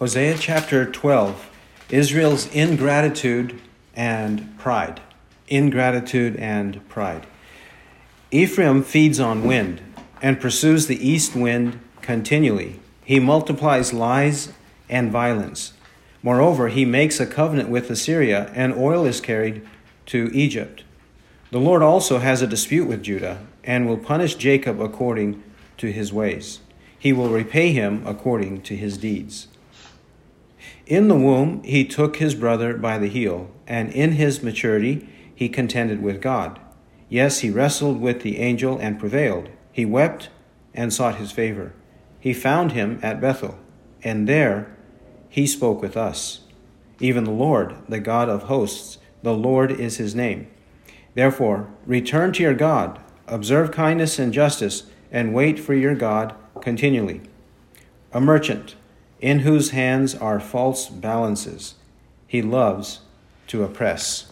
Hosea chapter 12 Israel's ingratitude and pride. Ingratitude and pride. Ephraim feeds on wind and pursues the east wind continually. He multiplies lies and violence. Moreover, he makes a covenant with Assyria, and oil is carried to Egypt. The Lord also has a dispute with Judah, and will punish Jacob according to his ways. He will repay him according to his deeds. In the womb he took his brother by the heel, and in his maturity he contended with God. Yes, he wrestled with the angel and prevailed. He wept and sought his favor. He found him at Bethel, and there he spoke with us. Even the Lord, the God of hosts, the Lord is his name. Therefore, return to your God, observe kindness and justice, and wait for your God continually. A merchant, in whose hands are false balances, he loves to oppress.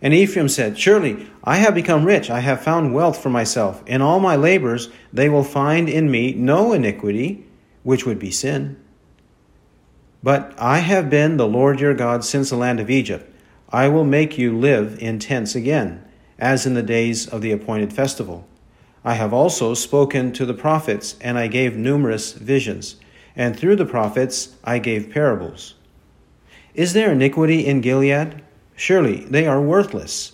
And Ephraim said, Surely I have become rich, I have found wealth for myself. In all my labors they will find in me no iniquity, which would be sin. But I have been the Lord your God since the land of Egypt. I will make you live in tents again, as in the days of the appointed festival. I have also spoken to the prophets, and I gave numerous visions, and through the prophets I gave parables. Is there iniquity in Gilead? Surely they are worthless.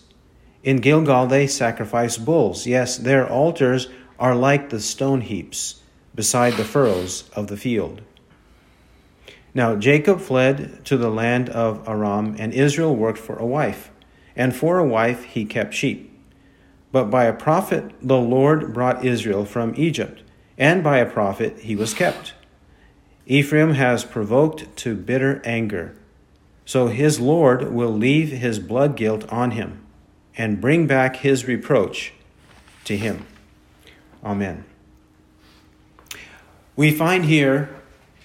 In Gilgal they sacrifice bulls. Yes, their altars are like the stone heaps beside the furrows of the field. Now Jacob fled to the land of Aram, and Israel worked for a wife, and for a wife he kept sheep. But by a prophet the Lord brought Israel from Egypt, and by a prophet he was kept. Ephraim has provoked to bitter anger so his Lord will leave his blood guilt on him and bring back his reproach to him. Amen. We find here,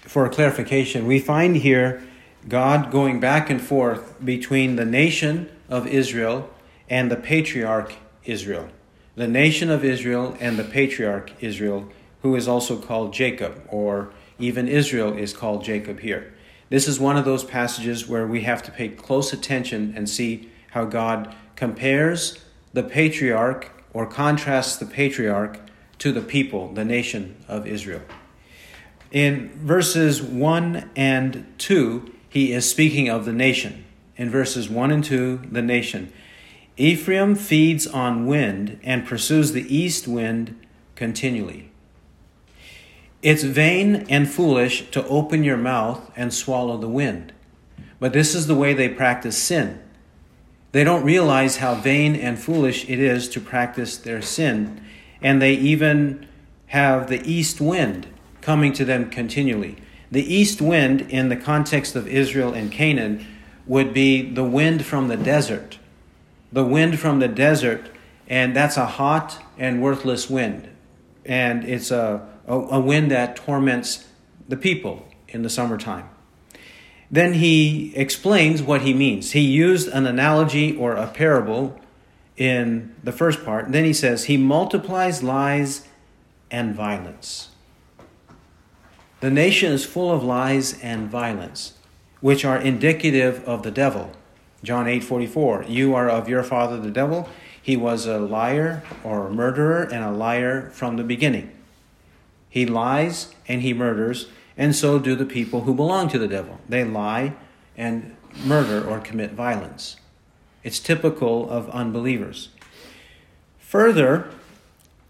for clarification, we find here God going back and forth between the nation of Israel and the patriarch Israel. The nation of Israel and the patriarch Israel, who is also called Jacob, or even Israel is called Jacob here. This is one of those passages where we have to pay close attention and see how God compares the patriarch or contrasts the patriarch to the people, the nation of Israel. In verses 1 and 2, he is speaking of the nation. In verses 1 and 2, the nation. Ephraim feeds on wind and pursues the east wind continually. It's vain and foolish to open your mouth and swallow the wind. But this is the way they practice sin. They don't realize how vain and foolish it is to practice their sin, and they even have the east wind coming to them continually. The east wind, in the context of Israel and Canaan, would be the wind from the desert. The wind from the desert, and that's a hot and worthless wind. And it's a a, a wind that torments the people in the summertime. Then he explains what he means. He used an analogy or a parable in the first part. Then he says, He multiplies lies and violence. The nation is full of lies and violence, which are indicative of the devil. John 8 44, You are of your father the devil. He was a liar or a murderer and a liar from the beginning. He lies and he murders, and so do the people who belong to the devil. They lie and murder or commit violence. It's typical of unbelievers. Further,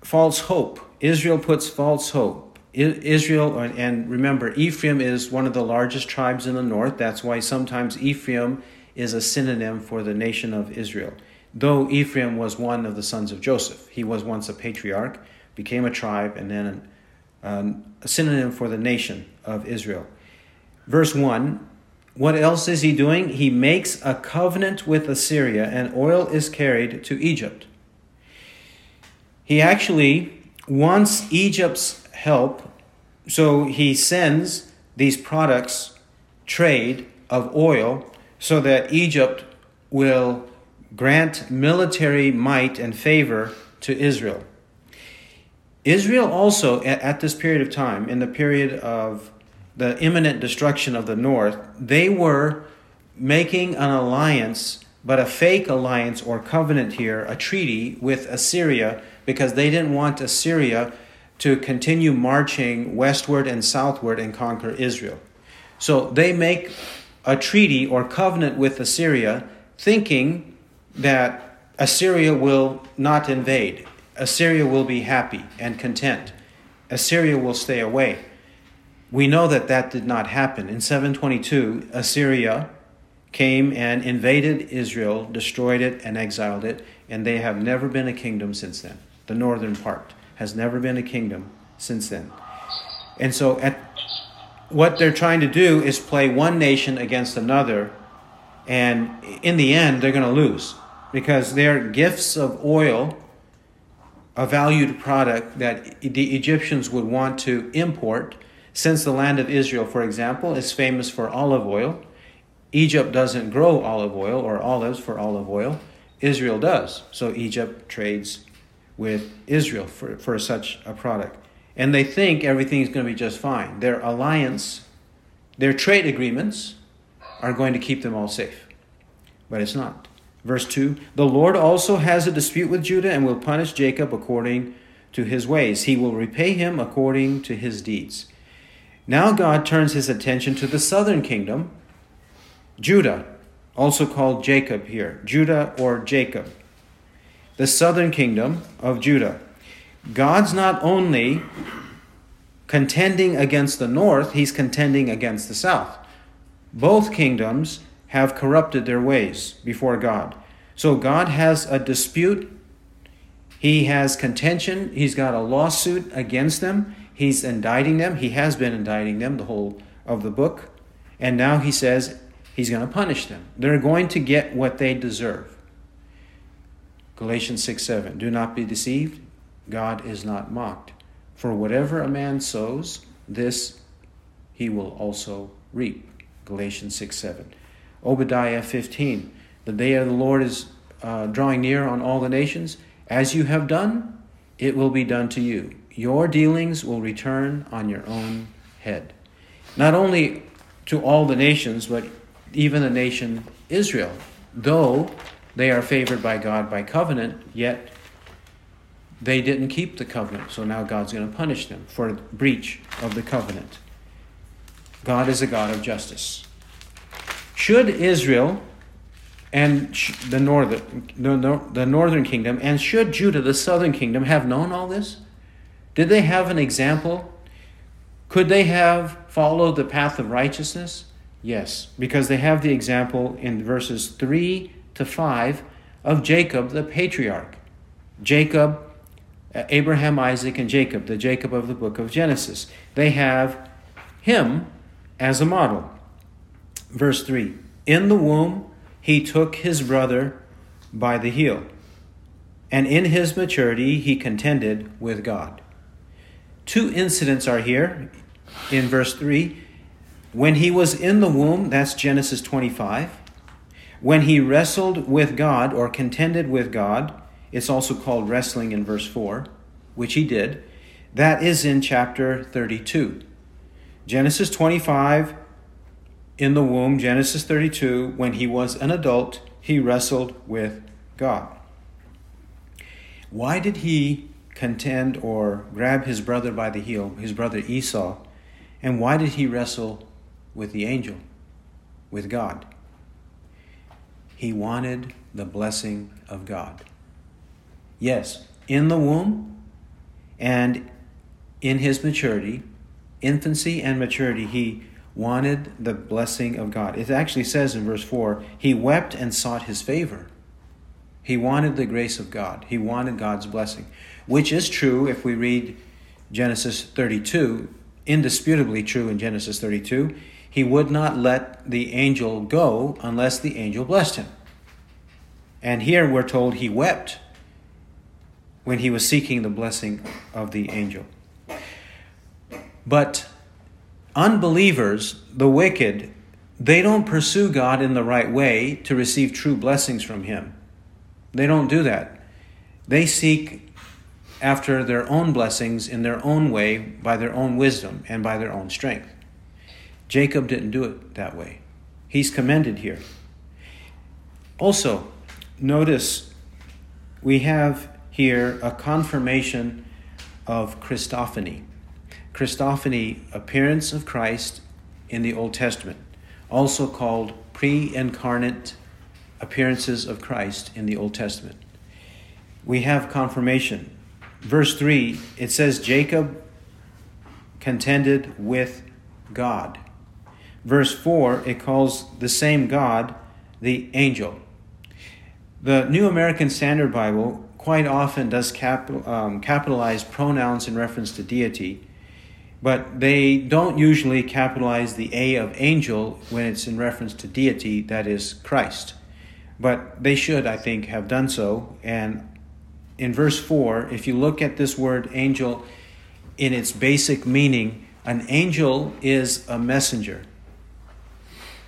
false hope. Israel puts false hope. Israel, uh, and remember, Ephraim is one of the largest tribes in the north. That's why sometimes Ephraim is a synonym for the nation of Israel. Though Ephraim was one of the sons of Joseph, he was once a patriarch, became a tribe, and then um, a synonym for the nation of Israel. Verse 1 What else is he doing? He makes a covenant with Assyria, and oil is carried to Egypt. He actually wants Egypt's help, so he sends these products, trade of oil, so that Egypt will grant military might and favor to Israel. Israel also, at, this period of time, in the period of the imminent destruction of the north, they were making an alliance, but a fake alliance or covenant here, a treaty with Assyria, because they didn't want Assyria to continue marching westward and southward and conquer Israel. So they make a treaty or covenant with Assyria, thinking that Assyria will not invade. Assyria will be happy and content. Assyria will stay away. We know that that did not happen. In 722, Assyria came and invaded Israel, destroyed it, and exiled it, and they have never been a kingdom since then. The northern part has never been a kingdom since then. And so, at, what they're trying to do is play one nation against another, and in the end, they're going to lose because their gifts of oil, a valued product that the Egyptians would want to import, since the land of Israel, for example, is famous for olive oil. Egypt doesn't grow olive oil or olives for olive oil. Israel does. So Egypt trades with Israel for, for such a product. And they think everything's going to be just fine. Their alliance, their trade agreements are going to keep them all safe. But it's not. Verse 2 The Lord also has a dispute with Judah and will punish Jacob according to his ways. He will repay him according to his deeds. Now God turns his attention to the southern kingdom, Judah, also called Jacob here, Judah or Jacob, the southern kingdom of Judah. God's not only contending against the north, he's contending against the south. Both kingdoms have corrupted their ways before God. So God has a dispute. He has contention. He's got a lawsuit against them. He's indicting them. He has been indicting them the whole of the book. And now he says he's going to punish them. They're going to get what they deserve. Galatians 6 7. Do not be deceived. God is not mocked. For whatever a man sows, this he will also reap. Galatians 6 7. Obadiah 15. The day of the Lord is uh, drawing near on all the nations. As you have done, it will be done to you. Your dealings will return on your own head. Not only to all the nations, but even the nation Israel. Though they are favored by God by covenant, yet they didn't keep the covenant. So now God's going to punish them for breach of the covenant. God is a God of justice. Should Israel and the northern, the, the northern kingdom and should Judah, the southern kingdom, have known all this? Did they have an example? Could they have followed the path of righteousness? Yes, because they have the example in verses 3 to 5 of Jacob, the patriarch. Jacob, uh, Abraham, Isaac, and Jacob, the Jacob of the book of Genesis. They have him as a model. Verse 3 In the womb, he took his brother by the heel, and in his maturity, he contended with God. Two incidents are here in verse 3. When he was in the womb, that's Genesis 25. When he wrestled with God or contended with God, it's also called wrestling in verse 4, which he did. That is in chapter 32. Genesis 25, in the womb, Genesis 32, when he was an adult, he wrestled with God. Why did he contend or grab his brother by the heel, his brother Esau? And why did he wrestle with the angel, with God? He wanted the blessing of God. Yes, in the womb and in his maturity, infancy and maturity, he wanted the blessing of God. It actually says in verse 4 he wept and sought his favor. He wanted the grace of God, he wanted God's blessing, which is true if we read Genesis 32, indisputably true in Genesis 32. He would not let the angel go unless the angel blessed him. And here we're told he wept when he was seeking the blessing of the angel. But unbelievers, the wicked, they don't pursue God in the right way to receive true blessings from Him. They don't do that. They seek after their own blessings in their own way, by their own wisdom, and by their own strength. Jacob didn't do it that way. He's commended here. Also, notice we have here a confirmation of Christophany. Christophany, appearance of Christ in the Old Testament, also called pre incarnate appearances of Christ in the Old Testament. We have confirmation. Verse 3, it says Jacob contended with God. Verse 4, it calls the same God the angel. The New American Standard Bible quite often does cap, um, capitalize pronouns in reference to deity, but they don't usually capitalize the A of angel when it's in reference to deity, that is Christ. But they should, I think, have done so. And in verse 4, if you look at this word angel in its basic meaning, an angel is a messenger.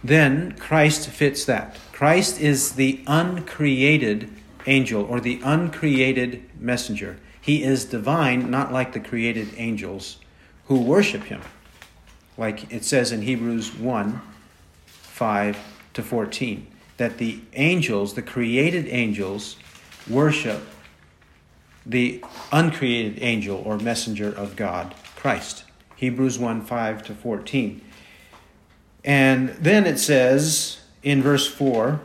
Then Christ fits that. Christ is the uncreated angel or the uncreated messenger. He is divine, not like the created angels who worship him. Like it says in Hebrews 1 5 to 14, that the angels, the created angels, worship the uncreated angel or messenger of God, Christ. Hebrews 1 5 to 14. And then it says in verse 4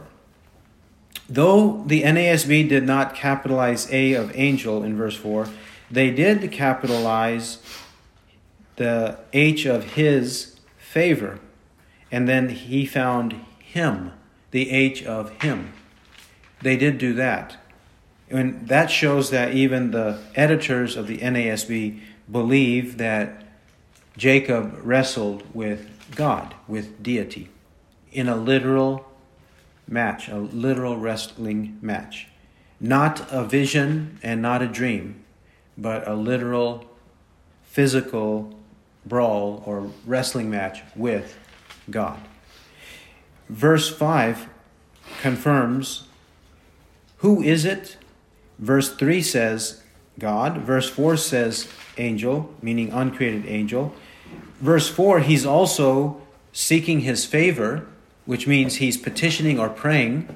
though the NASB did not capitalize A of angel in verse 4, they did capitalize the H of his favor. And then he found him, the H of him. They did do that. And that shows that even the editors of the NASB believe that Jacob wrestled with God, with deity, in a literal match, a literal wrestling match. Not a vision and not a dream, but a literal physical brawl or wrestling match with God. Verse 5 confirms who is it Verse 3 says God. Verse 4 says angel, meaning uncreated angel. Verse 4, he's also seeking his favor, which means he's petitioning or praying,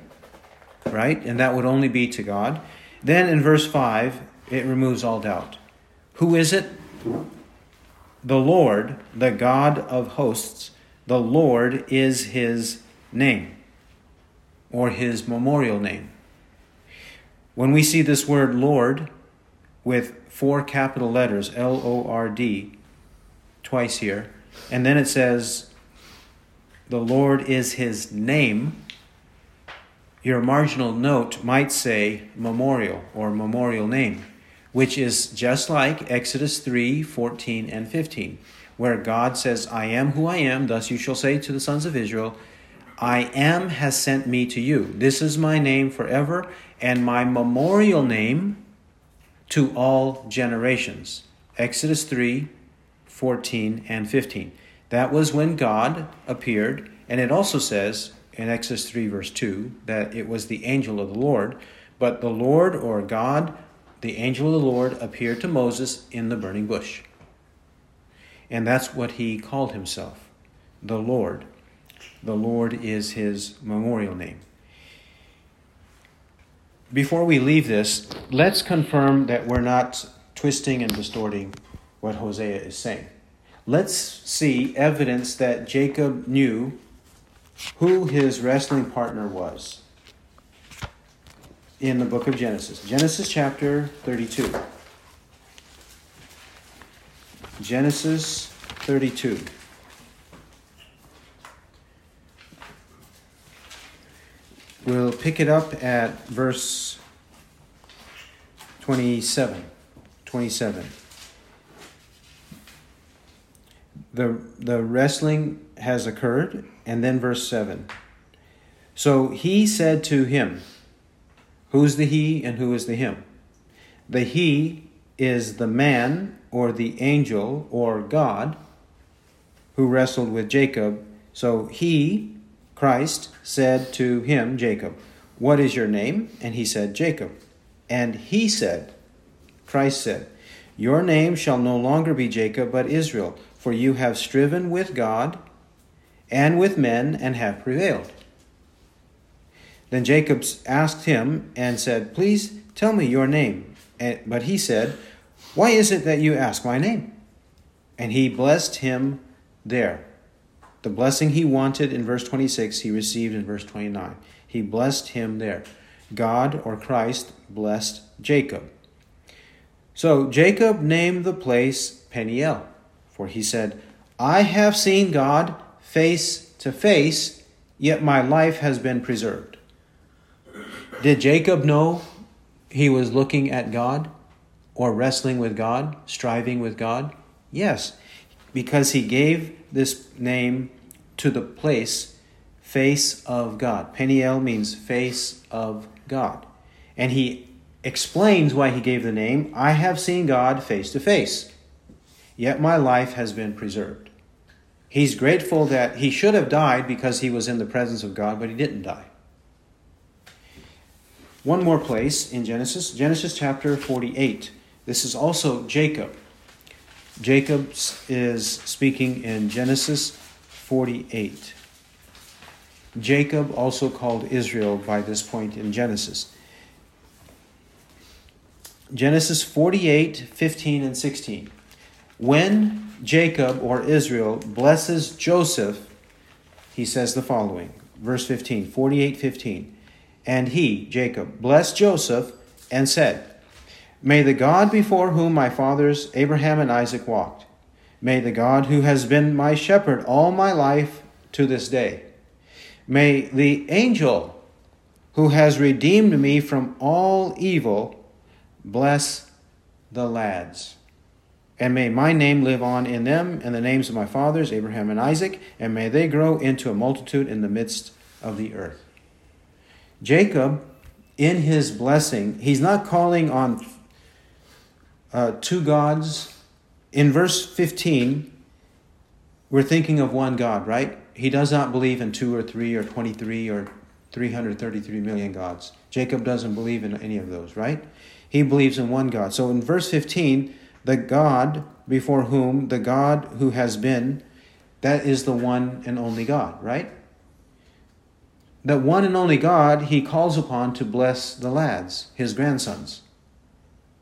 right? And that would only be to God. Then in verse 5, it removes all doubt. Who is it? The Lord, the God of hosts. The Lord is his name, or his memorial name. When we see this word Lord with four capital letters, L O R D, twice here, and then it says, the Lord is his name, your marginal note might say memorial or memorial name, which is just like Exodus 3 14 and 15, where God says, I am who I am, thus you shall say to the sons of Israel, I am has sent me to you. This is my name forever, and my memorial name to all generations. Exodus 3 14 and 15. That was when God appeared, and it also says in Exodus 3, verse 2, that it was the angel of the Lord. But the Lord or God, the angel of the Lord, appeared to Moses in the burning bush. And that's what he called himself the Lord. The Lord is his memorial name before we leave this, let's confirm that we're not twisting and distorting what Hosea is saying. Let's see evidence that Jacob knew who his wrestling partner was in the book of Genesis. Genesis chapter 32. Genesis 32. We'll pick it up at verse 27. 27. The, the wrestling has occurred, and then verse 7. So he said to him, Who's the he and who is the him? The he is the man or the angel or God who wrestled with Jacob. So he Christ said to him, Jacob, What is your name? And he said, Jacob. And he said, Christ said, Your name shall no longer be Jacob, but Israel, for you have striven with God and with men, and have prevailed. Then Jacob asked him and said, Please tell me your name. But he said, Why is it that you ask my name? And he blessed him there. The blessing he wanted in verse 26, he received in verse 29. He blessed him there. God or Christ blessed Jacob. So Jacob named the place Peniel, for he said, I have seen God face to face, yet my life has been preserved. Did Jacob know he was looking at God or wrestling with God, striving with God? Yes, because he gave this name to the place face of God. Peniel means face of God. And he explains why he gave the name I have seen God face to face, yet my life has been preserved. He's grateful that he should have died because he was in the presence of God, but he didn't die. One more place in Genesis, Genesis chapter 48. This is also Jacob. Jacob is speaking in Genesis 48. Jacob, also called Israel by this point in Genesis. Genesis 48, 15, and 16. When Jacob or Israel blesses Joseph, he says the following. Verse 15, 48, 15. And he, Jacob, blessed Joseph and said, May the God before whom my fathers Abraham and Isaac walked, may the God who has been my shepherd all my life to this day, may the angel who has redeemed me from all evil bless the lads. And may my name live on in them and the names of my fathers, Abraham and Isaac, and may they grow into a multitude in the midst of the earth. Jacob, in his blessing, he's not calling on uh, two gods. In verse 15, we're thinking of one God, right? He does not believe in two or three or 23 or 333 million gods. Jacob doesn't believe in any of those, right? He believes in one God. So in verse 15, the God before whom the God who has been, that is the one and only God, right? That one and only God he calls upon to bless the lads, his grandsons,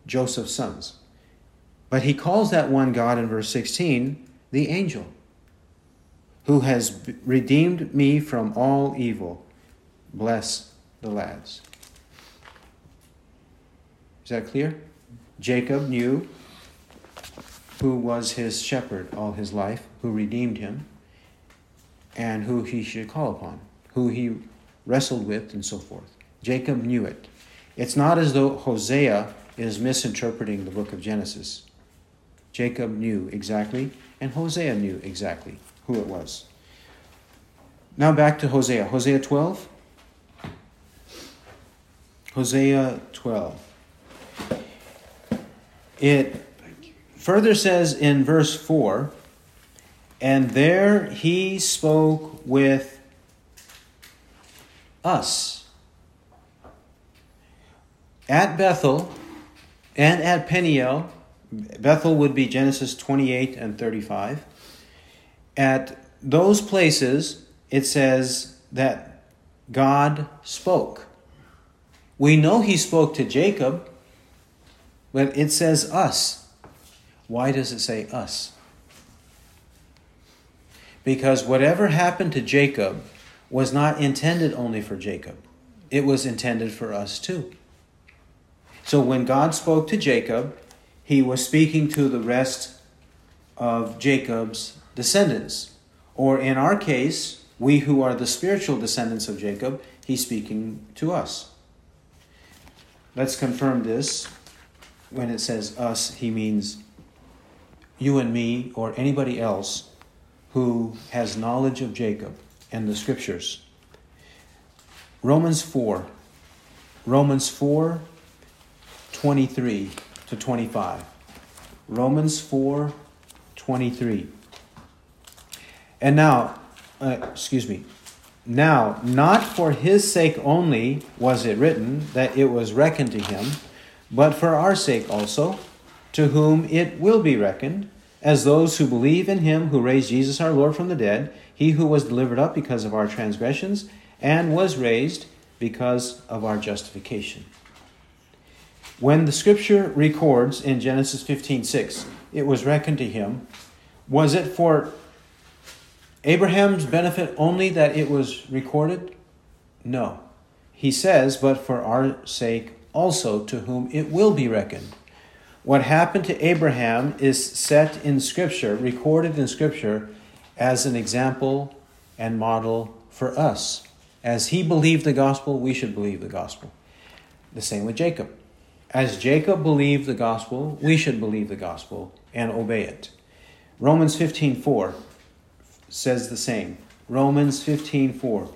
Joseph's sons. But he calls that one God in verse 16 the angel, who has redeemed me from all evil. Bless the lads. Is that clear? Jacob knew who was his shepherd all his life, who redeemed him, and who he should call upon, who he wrestled with, and so forth. Jacob knew it. It's not as though Hosea is misinterpreting the book of Genesis. Jacob knew exactly, and Hosea knew exactly who it was. Now back to Hosea. Hosea 12. Hosea 12. It further says in verse 4 And there he spoke with us. At Bethel and at Peniel, Bethel would be Genesis 28 and 35. At those places, it says that God spoke. We know he spoke to Jacob, but it says us. Why does it say us? Because whatever happened to Jacob was not intended only for Jacob, it was intended for us too. So when God spoke to Jacob, he was speaking to the rest of Jacob's descendants. Or in our case, we who are the spiritual descendants of Jacob, he's speaking to us. Let's confirm this. When it says us, he means you and me or anybody else who has knowledge of Jacob and the scriptures. Romans 4. Romans 4 23 to 25. Romans 4 23. And now, uh, excuse me. Now, not for his sake only was it written that it was reckoned to him, but for our sake also, to whom it will be reckoned as those who believe in him who raised Jesus our Lord from the dead, he who was delivered up because of our transgressions and was raised because of our justification. When the scripture records in Genesis 15:6, it was reckoned to him, was it for Abraham's benefit only that it was recorded? No. He says, but for our sake also, to whom it will be reckoned. What happened to Abraham is set in Scripture, recorded in Scripture, as an example and model for us. As he believed the gospel, we should believe the gospel. The same with Jacob. As Jacob believed the gospel, we should believe the gospel and obey it. Romans 15:4 says the same. Romans 15:4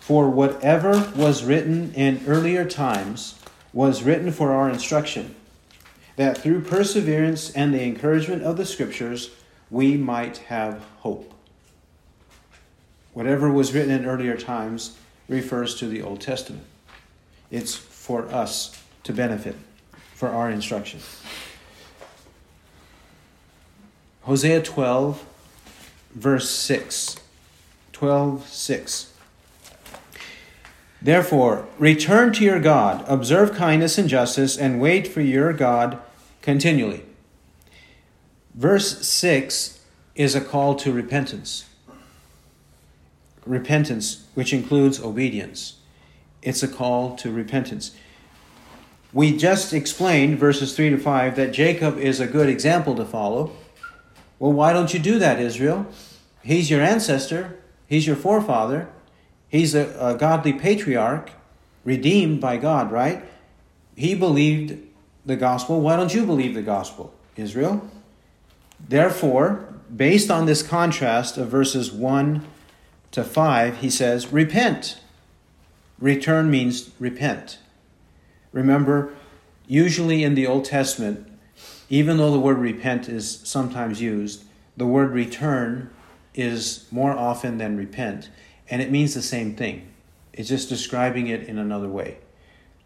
For whatever was written in earlier times was written for our instruction, that through perseverance and the encouragement of the scriptures we might have hope. Whatever was written in earlier times refers to the Old Testament. It's for us to benefit, for our instruction. Hosea 12, verse 6. 12, 6. Therefore, return to your God, observe kindness and justice, and wait for your God continually. Verse 6 is a call to repentance. Repentance, which includes obedience. It's a call to repentance. We just explained, verses 3 to 5, that Jacob is a good example to follow. Well, why don't you do that, Israel? He's your ancestor, he's your forefather, he's a, a godly patriarch, redeemed by God, right? He believed the gospel. Why don't you believe the gospel, Israel? Therefore, based on this contrast of verses 1 to 5, he says, Repent. Return means repent. Remember, usually in the Old Testament, even though the word repent is sometimes used, the word return is more often than repent, and it means the same thing. It's just describing it in another way.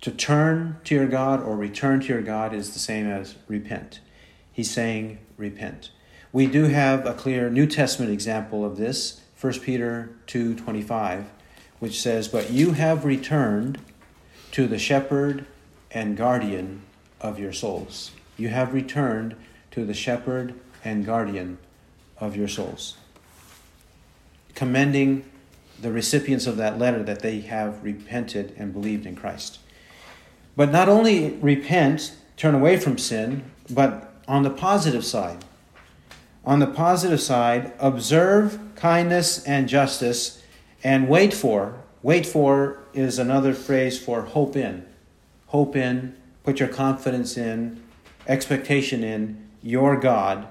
To turn to your God or return to your God is the same as repent. He's saying repent. We do have a clear New Testament example of this, 1 Peter 2:25, which says, "But you have returned to the shepherd and guardian of your souls." You have returned to the shepherd and guardian of your souls. Commending the recipients of that letter that they have repented and believed in Christ. But not only repent, turn away from sin, but on the positive side. On the positive side, observe kindness and justice and wait for. Wait for is another phrase for hope in. Hope in, put your confidence in, expectation in your God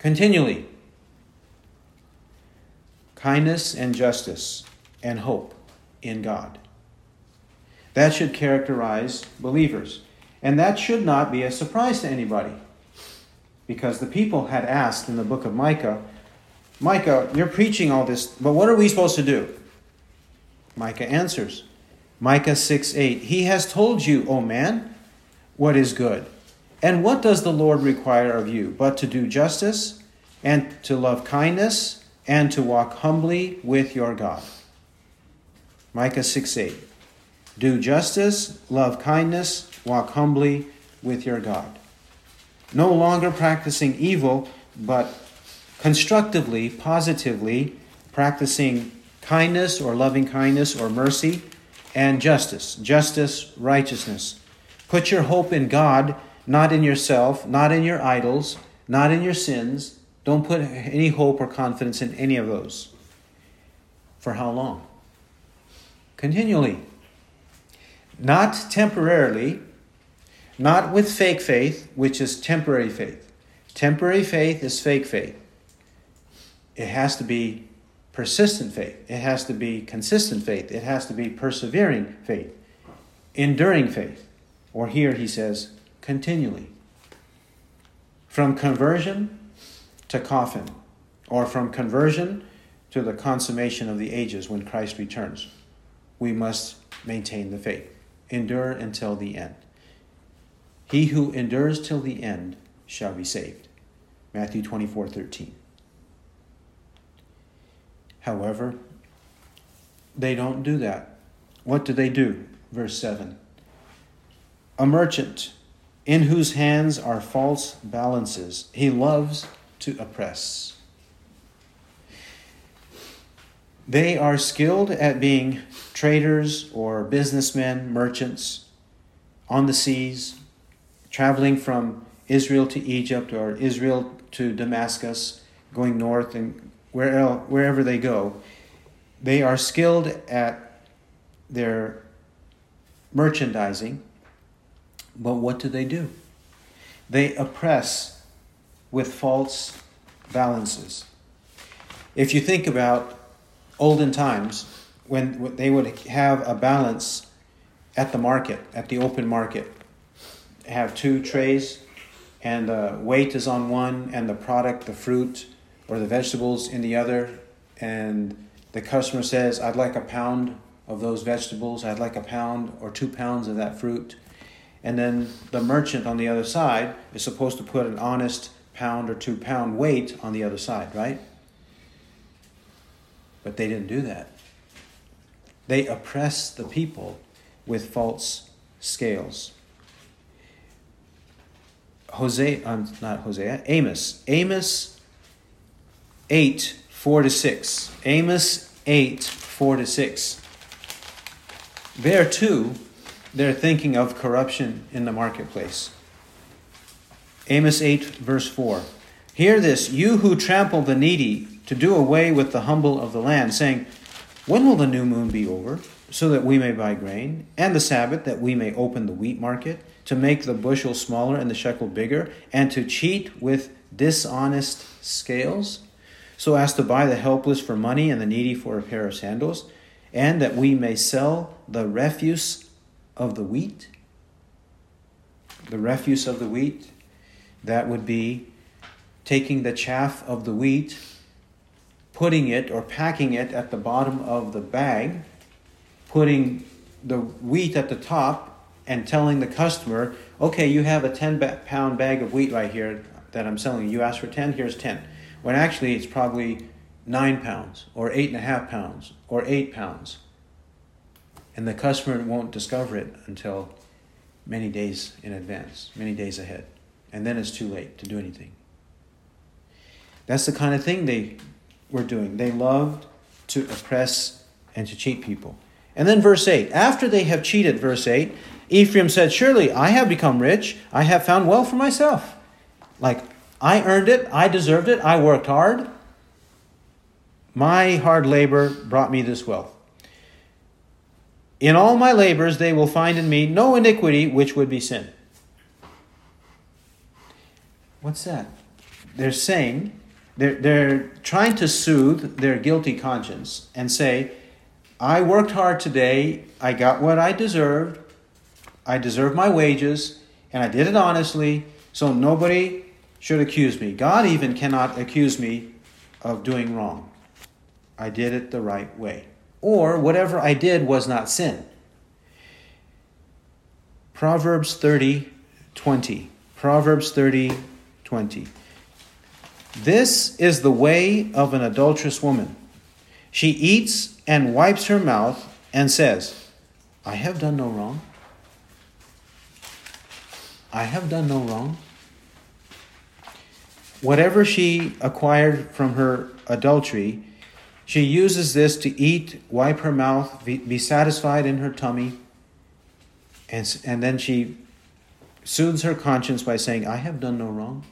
continually. Kindness and justice and hope in God. That should characterize believers. And that should not be a surprise to anybody. Because the people had asked in the book of Micah, Micah, you're preaching all this, but what are we supposed to do? Micah answers, Micah 6 8, He has told you, O man, what is good. And what does the Lord require of you but to do justice and to love kindness and to walk humbly with your God? Micah 6 8. Do justice, love kindness, walk humbly with your God. No longer practicing evil, but constructively, positively practicing kindness or loving kindness or mercy and justice. Justice, righteousness. Put your hope in God not in yourself, not in your idols, not in your sins. Don't put any hope or confidence in any of those. For how long? Continually. Not temporarily, not with fake faith, which is temporary faith. Temporary faith is fake faith. It has to be persistent faith. It has to be consistent faith. It has to be persevering faith, enduring faith. Or here he says, continually. From conversion to coffin, or from conversion to the consummation of the ages when Christ returns, we must maintain the faith, endure until the end. He who endures till the end shall be saved. Matthew 24 13. However, they don't do that. What do they do? Verse 7 A merchant in whose hands are false balances, he loves to oppress. They are skilled at being traders or businessmen, merchants on the seas, traveling from Israel to Egypt or Israel to Damascus, going north and wherever they go. They are skilled at their merchandising, but what do they do? They oppress with false balances. If you think about olden times, when they would have a balance at the market, at the open market, have two trays, and the weight is on one, and the product, the fruit or the vegetables in the other, and the customer says, I'd like a pound of those vegetables, I'd like a pound or two pounds of that fruit. And then the merchant on the other side is supposed to put an honest pound or two pound weight on the other side, right? But they didn't do that. They oppressed the people with false scales. Hosea, um, not Hosea, Amos. Amos 8, 4 to 6. Amos 8, 4 to 6. There too, they're thinking of corruption in the marketplace. Amos 8, verse 4. Hear this, you who trample the needy, to do away with the humble of the land, saying, When will the new moon be over, so that we may buy grain, and the Sabbath, that we may open the wheat market, to make the bushel smaller and the shekel bigger, and to cheat with dishonest scales, so as to buy the helpless for money and the needy for a pair of sandals, and that we may sell the refuse of the wheat? The refuse of the wheat, that would be taking the chaff of the wheat putting it or packing it at the bottom of the bag, putting the wheat at the top, and telling the customer, okay, you have a 10 pound bag of wheat right here that I'm selling you. You asked for 10, here's 10. When actually it's probably 9 pounds, or 8.5 pounds, or 8 pounds. And the customer won't discover it until many days in advance, many days ahead. And then it's too late to do anything. That's the kind of thing they were doing. They loved to oppress and to cheat people. And then verse 8 after they have cheated, verse 8, Ephraim said, Surely I have become rich, I have found wealth for myself. Like, I earned it, I deserved it, I worked hard. My hard labor brought me this wealth. In all my labors, they will find in me no iniquity which would be sin. What's that? They're saying they're, they're trying to soothe their guilty conscience and say, I worked hard today, I got what I deserved, I deserve my wages, and I did it honestly, so nobody should accuse me. God even cannot accuse me of doing wrong. I did it the right way. Or whatever I did was not sin. Proverbs 30 20. Proverbs 30 20. This is the way of an adulterous woman. She eats and wipes her mouth and says, I have done no wrong. I have done no wrong. Whatever she acquired from her adultery, she uses this to eat, wipe her mouth, be satisfied in her tummy, and, and then she soothes her conscience by saying, I have done no wrong.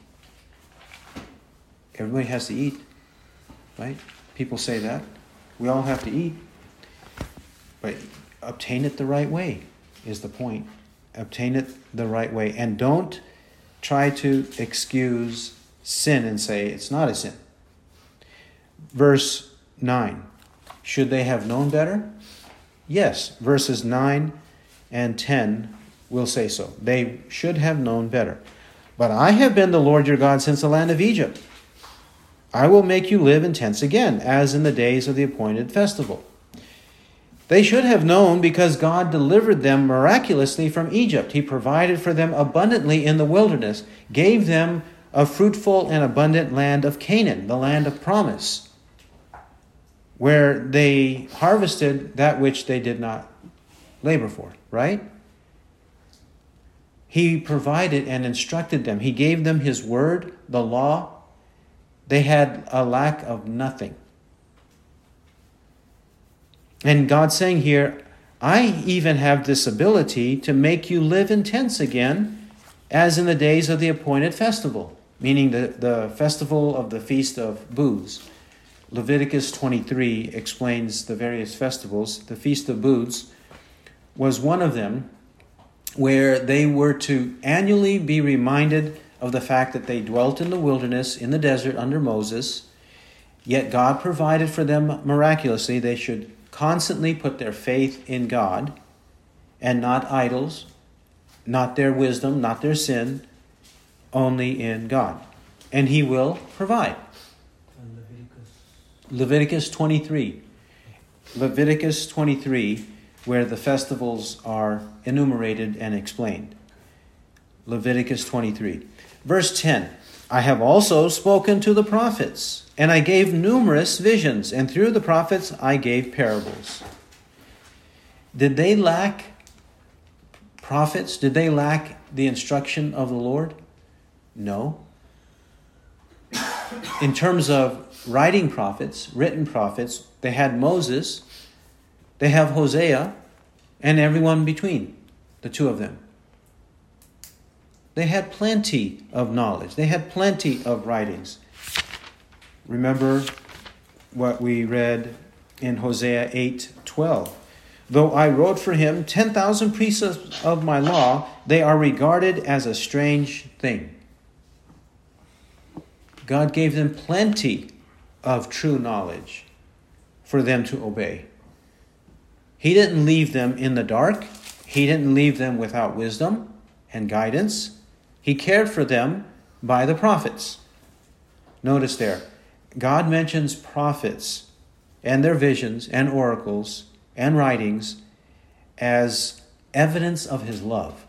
Everybody has to eat, right? People say that. We all have to eat. But obtain it the right way is the point. Obtain it the right way. And don't try to excuse sin and say it's not a sin. Verse 9 Should they have known better? Yes. Verses 9 and 10 will say so. They should have known better. But I have been the Lord your God since the land of Egypt. I will make you live in tents again, as in the days of the appointed festival. They should have known because God delivered them miraculously from Egypt. He provided for them abundantly in the wilderness, gave them a fruitful and abundant land of Canaan, the land of promise, where they harvested that which they did not labor for, right? He provided and instructed them. He gave them His word, the law. They had a lack of nothing. And God's saying here, I even have this ability to make you live in tents again, as in the days of the appointed festival, meaning the, the festival of the Feast of Booths. Leviticus 23 explains the various festivals. The Feast of Booths was one of them where they were to annually be reminded of the fact that they dwelt in the wilderness, in the desert under Moses, yet God provided for them miraculously. They should constantly put their faith in God and not idols, not their wisdom, not their sin, only in God. And He will provide. Leviticus 23. Leviticus 23, where the festivals are enumerated and explained. Leviticus 23. Verse 10 I have also spoken to the prophets and I gave numerous visions, and through the prophets I gave parables. Did they lack prophets? Did they lack the instruction of the Lord? No. In terms of writing prophets, written prophets, they had Moses, they have Hosea, and everyone between, the two of them. They had plenty of knowledge, they had plenty of writings. Remember what we read in Hosea 8 12. Though I wrote for him 10,000 precepts of my law, they are regarded as a strange thing. God gave them plenty of true knowledge for them to obey. He didn't leave them in the dark, He didn't leave them without wisdom and guidance. He cared for them by the prophets. Notice there, God mentions prophets and their visions and oracles and writings as evidence of his love.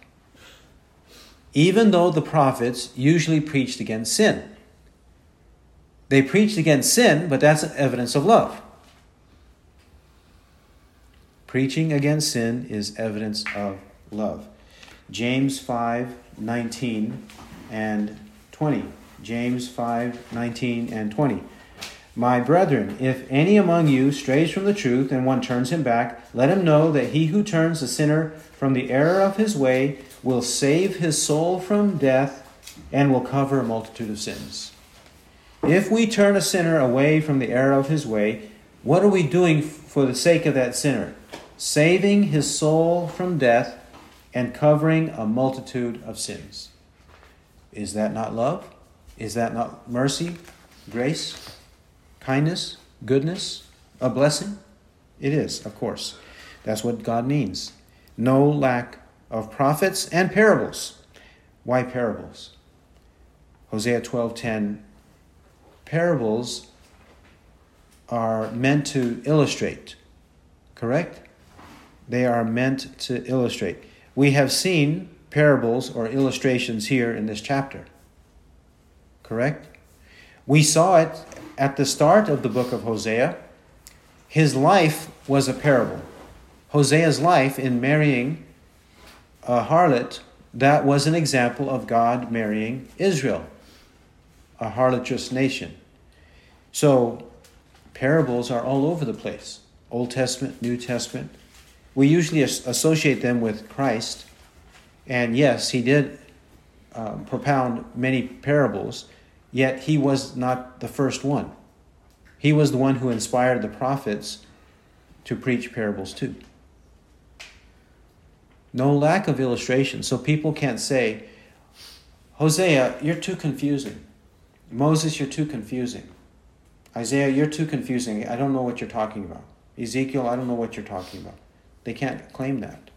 Even though the prophets usually preached against sin, they preached against sin, but that's evidence of love. Preaching against sin is evidence of love. James 5 19 and 20. James 5 19 and 20. My brethren, if any among you strays from the truth and one turns him back, let him know that he who turns a sinner from the error of his way will save his soul from death and will cover a multitude of sins. If we turn a sinner away from the error of his way, what are we doing for the sake of that sinner? Saving his soul from death and covering a multitude of sins. Is that not love? Is that not mercy, grace, kindness, goodness, a blessing? It is, of course. That's what God means. No lack of prophets and parables. Why parables? Hosea 12:10 Parables are meant to illustrate. Correct? They are meant to illustrate. We have seen parables or illustrations here in this chapter. Correct? We saw it at the start of the book of Hosea. His life was a parable. Hosea's life in marrying a harlot, that was an example of God marrying Israel, a harlotous nation. So, parables are all over the place Old Testament, New Testament. We usually associate them with Christ. And yes, he did um, propound many parables Yet he was not the first one. He was the one who inspired the prophets to preach parables too. No lack of illustration. So people can't say, Hosea, you're too confusing. Moses, you're too confusing. Isaiah, you're too confusing. I don't know what you're talking about. Ezekiel, I don't know what you're talking about. They can't claim that.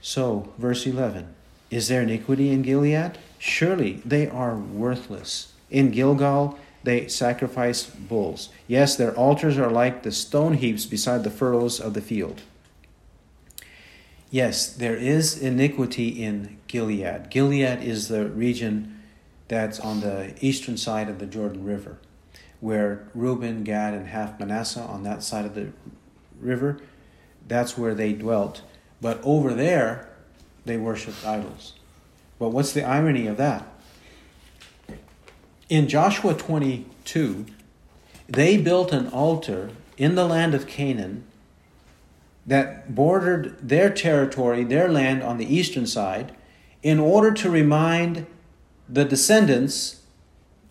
So, verse 11. Is there iniquity in Gilead? Surely they are worthless. In Gilgal, they sacrifice bulls. Yes, their altars are like the stone heaps beside the furrows of the field. Yes, there is iniquity in Gilead. Gilead is the region that's on the eastern side of the Jordan River, where Reuben, Gad, and half Manasseh on that side of the river, that's where they dwelt. But over there, they worshiped idols. But what's the irony of that? In Joshua 22, they built an altar in the land of Canaan that bordered their territory, their land on the eastern side, in order to remind the descendants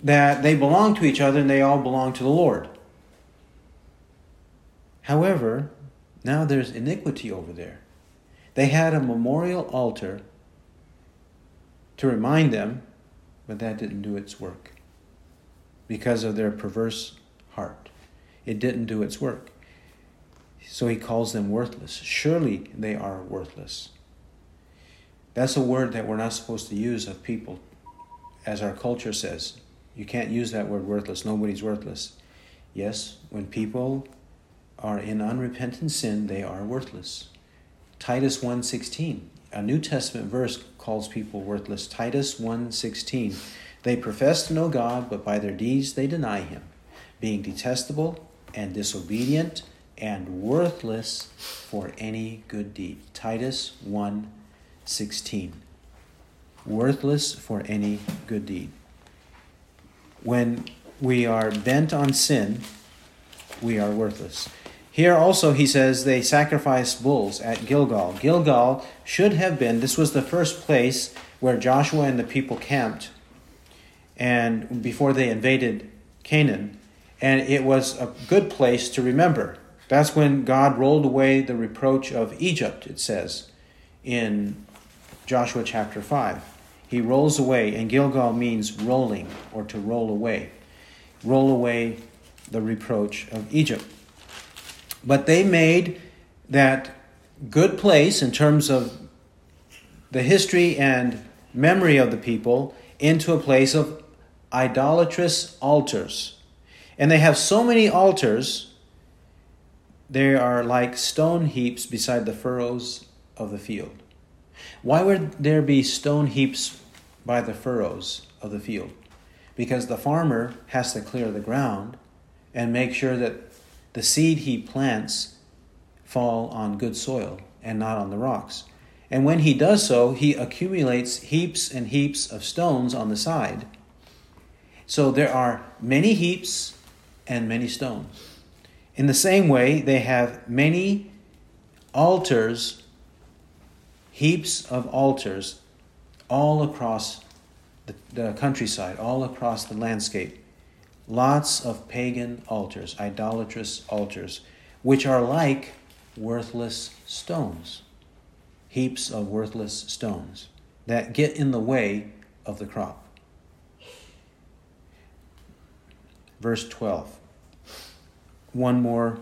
that they belong to each other and they all belong to the Lord. However, now there's iniquity over there. They had a memorial altar to remind them, but that didn't do its work because of their perverse heart. It didn't do its work. So he calls them worthless. Surely they are worthless. That's a word that we're not supposed to use of people, as our culture says. You can't use that word worthless. Nobody's worthless. Yes, when people are in unrepentant sin, they are worthless. Titus 1:16, a New Testament verse calls people worthless. Titus 1:16. They profess to know God, but by their deeds they deny him, being detestable and disobedient and worthless for any good deed. Titus 1:16. Worthless for any good deed. When we are bent on sin, we are worthless. Here also he says they sacrificed bulls at Gilgal. Gilgal should have been, this was the first place where Joshua and the people camped and before they invaded Canaan. And it was a good place to remember that's when God rolled away the reproach of Egypt, it says in Joshua chapter 5. He rolls away, and Gilgal means rolling or to roll away. Roll away the reproach of Egypt. But they made that good place in terms of the history and memory of the people into a place of idolatrous altars. And they have so many altars they are like stone heaps beside the furrows of the field. Why would there be stone heaps by the furrows of the field? Because the farmer has to clear the ground and make sure that the seed he plants fall on good soil and not on the rocks. And when he does so, he accumulates heaps and heaps of stones on the side. So there are many heaps and many stones. In the same way, they have many altars, heaps of altars, all across the, the, countryside, all across the landscape. Lots of pagan altars, idolatrous altars, which are like worthless stones, heaps of worthless stones that get in the way of the crop. Verse 12 one more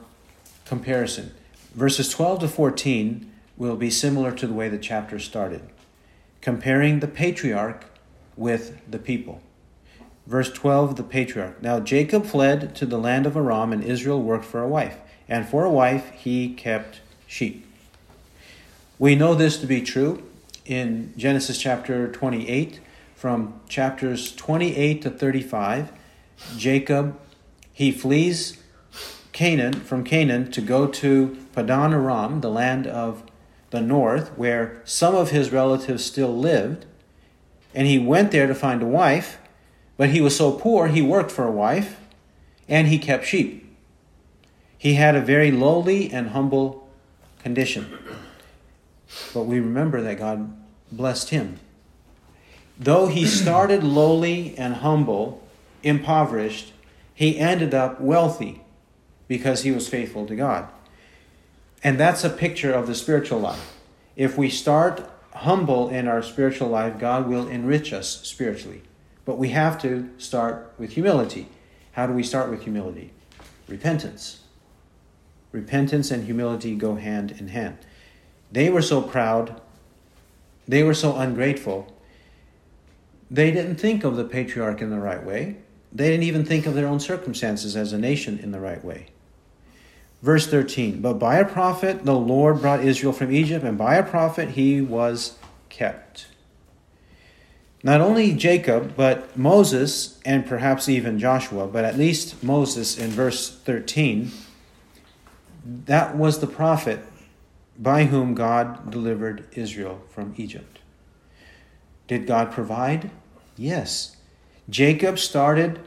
comparison. Verses 12 to 14 will be similar to the way the chapter started, comparing the patriarch with the people. Verse 12, the patriarch. Now Jacob fled to the land of Aram, and Israel worked for a wife. And for a wife he kept sheep. We know this to be true in Genesis chapter 28. From chapters 28 to 35, Jacob, he flees Canaan, from Canaan to go to Padan Aram, the land of the north, where some of his relatives still lived. And he went there to find a wife, but he was so poor he worked for a wife and he kept sheep. He had a very lowly and humble condition. But we remember that God blessed him. Though he started lowly and humble, impoverished, he ended up wealthy because he was faithful to God. And that's a picture of the spiritual life. If we start humble in our spiritual life, God will enrich us spiritually. But we have to start with humility. How do we start with humility? Repentance. Repentance and humility go hand in hand. They were so proud, they were so ungrateful, they didn't think of the patriarch in the right way. They didn't even think of their own circumstances as a nation in the right way. Verse 13 But by a prophet the Lord brought Israel from Egypt, and by a prophet he was kept. Not only Jacob, but Moses, and perhaps even Joshua, but at least Moses in verse 13, that was the prophet by whom God delivered Israel from Egypt. Did God provide? Yes. Jacob started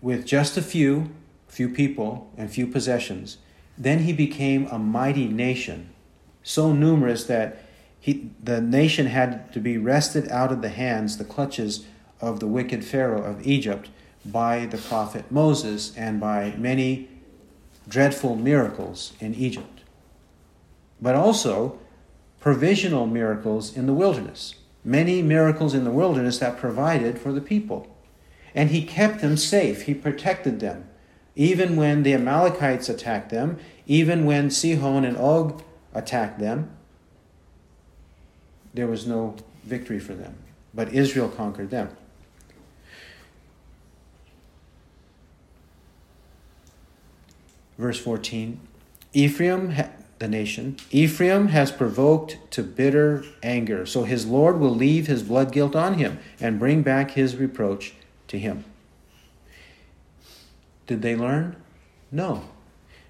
with just a few, few people and few possessions. Then he became a mighty nation, so numerous that he, the nation had to be wrested out of the hands, the clutches of the wicked Pharaoh of Egypt by the prophet Moses and by many dreadful miracles in Egypt. But also provisional miracles in the wilderness. Many miracles in the wilderness that provided for the people. And he kept them safe, he protected them. Even when the Amalekites attacked them, even when Sihon and Og attacked them, there was no victory for them. But Israel conquered them. Verse 14 Ephraim, the nation, Ephraim has provoked to bitter anger, so his Lord will leave his blood guilt on him and bring back his reproach to him. Did they learn? No.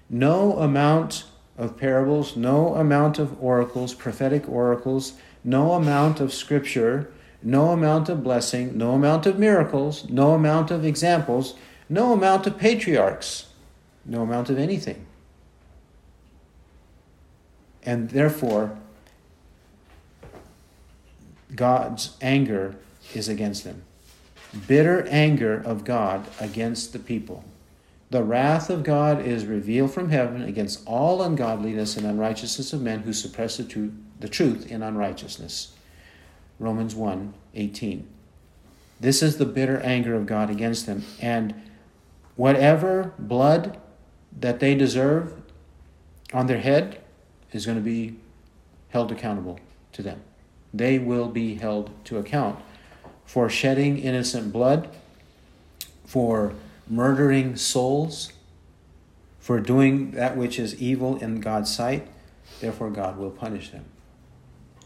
No amount of parables, no amount of oracles, prophetic oracles, no amount of scripture, no amount of blessing, no amount of miracles, no amount of examples, no amount of patriarchs, no amount of anything. And therefore, God's anger is against them. Bitter anger of God against the people. The wrath of God is revealed from heaven against all ungodliness and unrighteousness of men who suppress the truth, the truth in unrighteousness. Romans 1 18. This is the bitter anger of God against them. And whatever blood that they deserve on their head is going to be held accountable to them. They will be held to account for shedding innocent blood, for murdering souls, for doing that which is evil in God's sight, therefore God will punish them.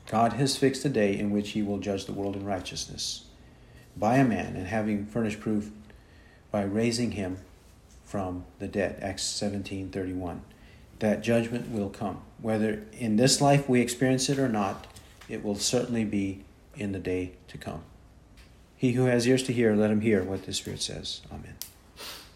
God has fixed a day in which he will judge the world in righteousness by a man and having furnished proof by raising him from the dead. Acts 17 31. That judgment will come. Whether in this life we experience it or not, it will certainly be in the day to come. He who has ears to hear, let him hear what the Spirit says. Amen.